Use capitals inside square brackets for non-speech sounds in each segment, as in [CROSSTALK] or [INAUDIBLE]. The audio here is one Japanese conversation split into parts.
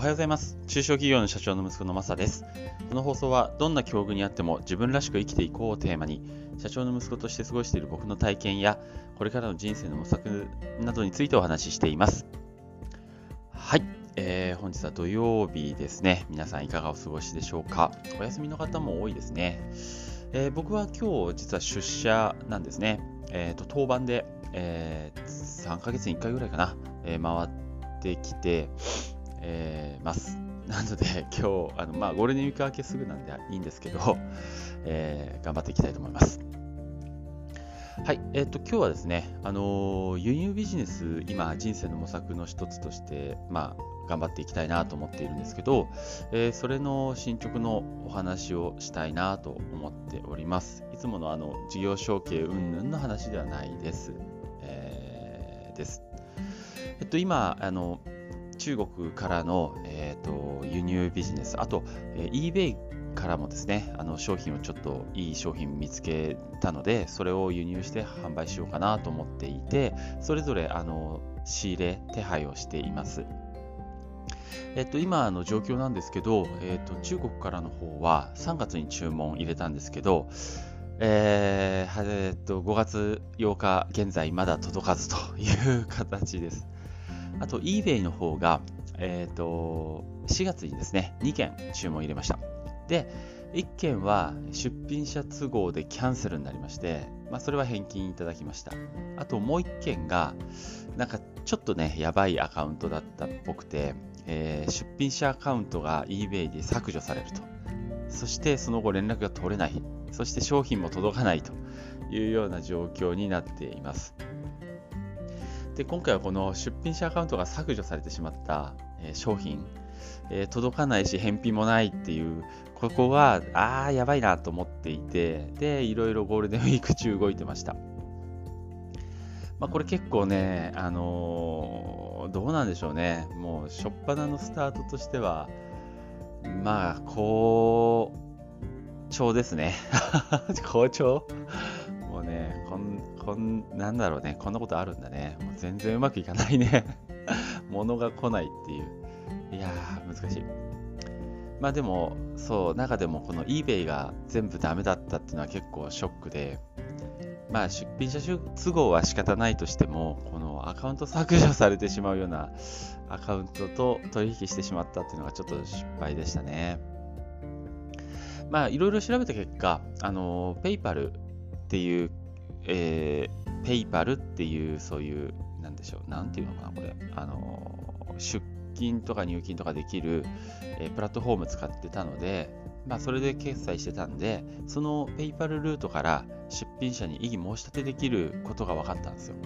おはようございます。中小企業の社長の息子のマサです。この放送はどんな境遇にあっても自分らしく生きていこうをテーマに、社長の息子として過ごしている僕の体験や、これからの人生の模索などについてお話ししています。はい、えー、本日は土曜日ですね。皆さんいかがお過ごしでしょうか？お休みの方も多いですね。えー、僕は今日実は出社なんですね。えっ、ー、と、当番で、えー、3ヶ月に1回ぐらいかな、え回ってきて、えー、ます。[LAUGHS] なので、今日、あのまあ、ゴールデンウィーク明けすぐなんでいいんですけど、えー、頑張っていきたいと思います。はい、えっ、ー、と、今日はですね、あの輸入ビジネス、今、人生の模索の一つとして、まあ、頑張っていきたいなと思っているんですけど、えー、それの進捗のお話をしたいなと思っております。いつものあの事業承継云々の話ではないです。えー、です。えっと、今、あの、中国からの、えーと、輸入ビジネス、あと、えー、eBay からもですね、あの商品をちょっといい商品見つけたので、それを輸入して販売しようかなと思っていて、それぞれあの仕入れ、手配をしています。えっと、今の状況なんですけど、えっと、中国からの方は3月に注文入れたんですけど、えーえっと、5月8日現在まだ届かずという形です。あと eBay の方が、え、ー、と、4月にですね、2件注文入れました。で、1件は出品者都合でキャンセルになりまして、まあ、それは返金いただきました。あともう1件が、なんかちょっとね、やばいアカウントだったっぽくて、えー、出品者アカウントが eBay で削除されると。そしてその後連絡が取れない。そして商品も届かないというような状況になっています。で今回はこの出品者アカウントが削除されてしまった、えー、商品、えー、届かないし返品もないっていうここはああやばいなと思っていてでいろいろゴールデンウィーク中動いてました、まあ、これ結構ねあのー、どうなんでしょうね。もう初っ端のスタートとしてはまあ好調ですね。[LAUGHS] 好調？こんなんだろうね。こんなことあるんだね。もう全然うまくいかないね。[LAUGHS] 物が来ないっていう。いやー難しい。まあでもそう中でもこの eBay が全部ダメだったっていうのは結構ショックで。まあ出品者都合は仕方ないとしてもこのアカウント削除されてしまうようなアカウントと取引してしまったっていうのがちょっと失敗でしたね。まあいろいろ調べた結果あの PayPal っていうえー、ペイパルっていうそういうなんでしょうなんていうのかなこれ。あの出金とか入金とかできる、えー、プラットフォーム使ってたのでまあそれで決済してたんでそのペイパルルートから出品者に異議申し立てできることが分かったんですよ。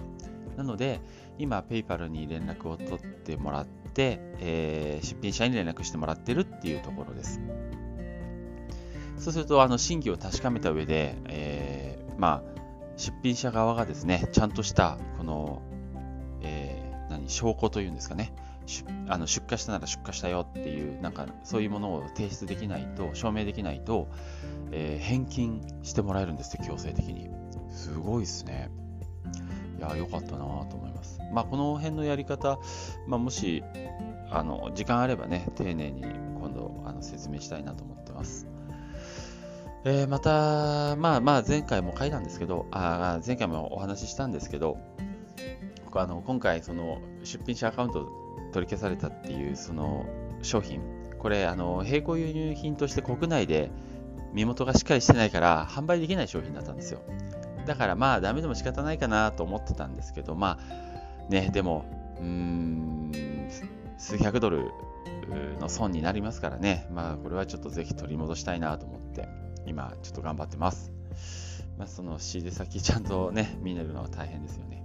なので今ペイパルに連絡を取ってもらって、えー、出品者に連絡してもらってるっていうところです。そうするとあの真偽を確かめた上で、えー、まあ出品者側がですね、ちゃんとしたこの、えー、何証拠というんですかね、あの出荷したなら出荷したよっていう、なんかそういうものを提出できないと、証明できないと、えー、返金してもらえるんですって、強制的に。すごいですね。いや、良かったなと思います。まあ、この辺のやり方、まあ、もし、あの、時間あればね、丁寧に今度、あの説明したいなと思ってます。えー、また、まあまあ前回も書いたんですけど、あ前回もお話ししたんですけど、あの今回その出品者アカウント取り消されたっていうその商品、これあの並行輸入品として国内で身元がしっかりしてないから販売できない商品だったんですよ。だからまあダメでも仕方ないかなと思ってたんですけど、まあね、でも、うーん、数百ドルの損になりますからね、まあこれはちょっとぜひ取り戻したいなと思って。今ちょっと頑張ってます。まあ、その仕入れ先ちゃんとね、見れるのは大変ですよね。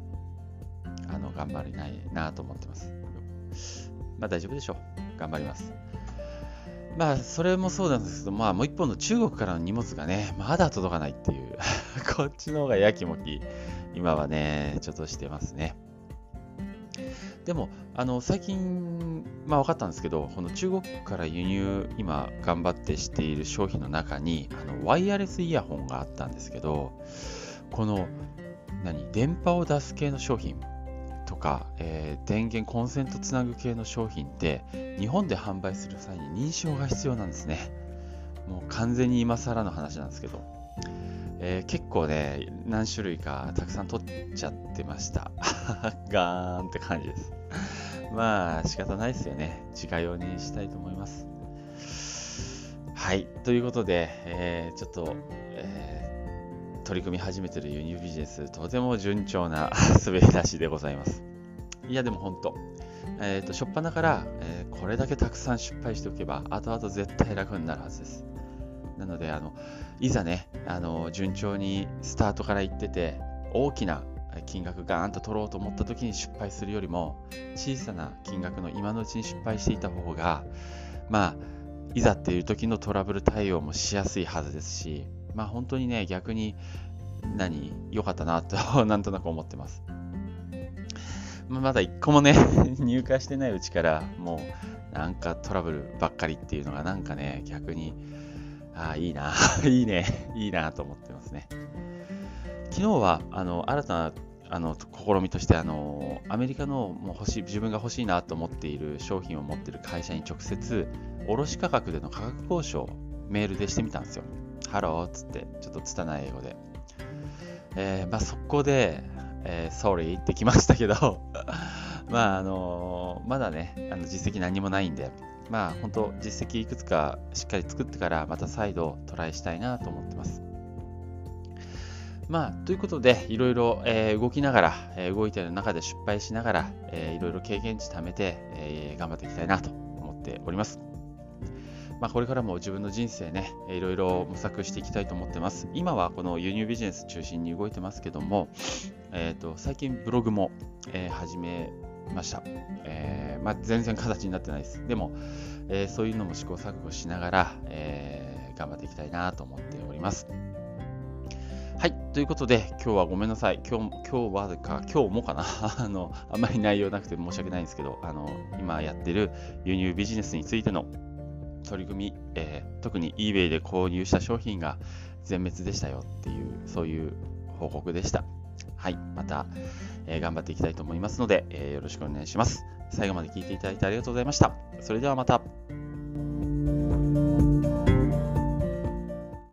あの、頑張れないなと思ってます。まあ大丈夫でしょう。頑張ります。まあ、それもそうなんですけど、まあ、もう一方の中国からの荷物がね、まだ届かないっていう [LAUGHS] こっちの方がやきもき、今はね、ちょっとしてますね。でも、あの、最近、まあ分かったんですけど、この中国から輸入、今頑張ってしている商品の中に、あの、ワイヤレスイヤホンがあったんですけど、この、何、電波を出す系の商品、とか、えー、電源コンセントつなぐ系の商品って日本で販売する際に認証が必要なんですね。もう完全に今更の話なんですけど、えー、結構ね何種類かたくさん取っちゃってました [LAUGHS] ガーンって感じですまあ仕方ないですよね自家用にしたいと思いますはい。ということで、えー、ちょっと、えー、取り組み始めてる輸入ビジネス、とても順調な [LAUGHS] 滑り出しでございます。いや、でも本当、えっ、ー、と、初っ端から、えこれだけたくさん失敗しておけば、後々絶対楽になるはずです。なので、あの、いざね、あの、順調にスタートから行ってて、大きな金額ガーンと取ろうと思った時に失敗するよりも、小さな金額の今のうちに失敗していた方が、まあ、いざっていう時のトラブル対応もしやすいはずですし、まあ本当にね、逆に何、良かったなと [LAUGHS] なんとなく思ってます。まだ一個もね [LAUGHS] 入荷してないうちから、もうなんかトラブルばっかりっていうのがなんかね、逆に、ああ、いいな、[LAUGHS] いいね、いいなと思ってますね。昨日は、あの、新たなあの試みとしてあのアメリカのもう欲しい自分が欲しいなと思っている商品を持っている会社に直接卸価格での価格交渉をメールでしてみたんですよ。ハローっつってちょっと拙い英語で。えー、まあ、そこで、えー、sorry ってきましたけど [LAUGHS] まああのまだねあの実績何もないんでまあ本当実績いくつかしっかり作ってからまた再度トライしたいなと思ってます。まあ、ということで、いろいろ、えー、動きながら、えー、動いている中で失敗しながら、えー、いろいろ経験値貯めて、えー、頑張っていきたいなと思っております。まあ、これからも自分の人生ね、いろいろ模索していきたいと思ってます。今はこの輸入ビジネス中心に動いてますけども、えーと、最近ブログも、えー、始めました。えーまあ、全然形になってないです。でも、えー、そういうのも試行錯誤しながら、えー、頑張っていきたいなと思っております。はい。ということで、今日はごめんなさい。今日今日はか、今日もかな [LAUGHS] あの、あんまり内容なくて申し訳ないんですけど、あの、今やってる輸入ビジネスについての取り組み、えー、特に eBay で購入した商品が全滅でしたよっていう、そういう報告でした。はい。また、えー、頑張っていきたいと思いますので、えー、よろしくお願いします。最後まで聞いていただいてありがとうございました。それではまた。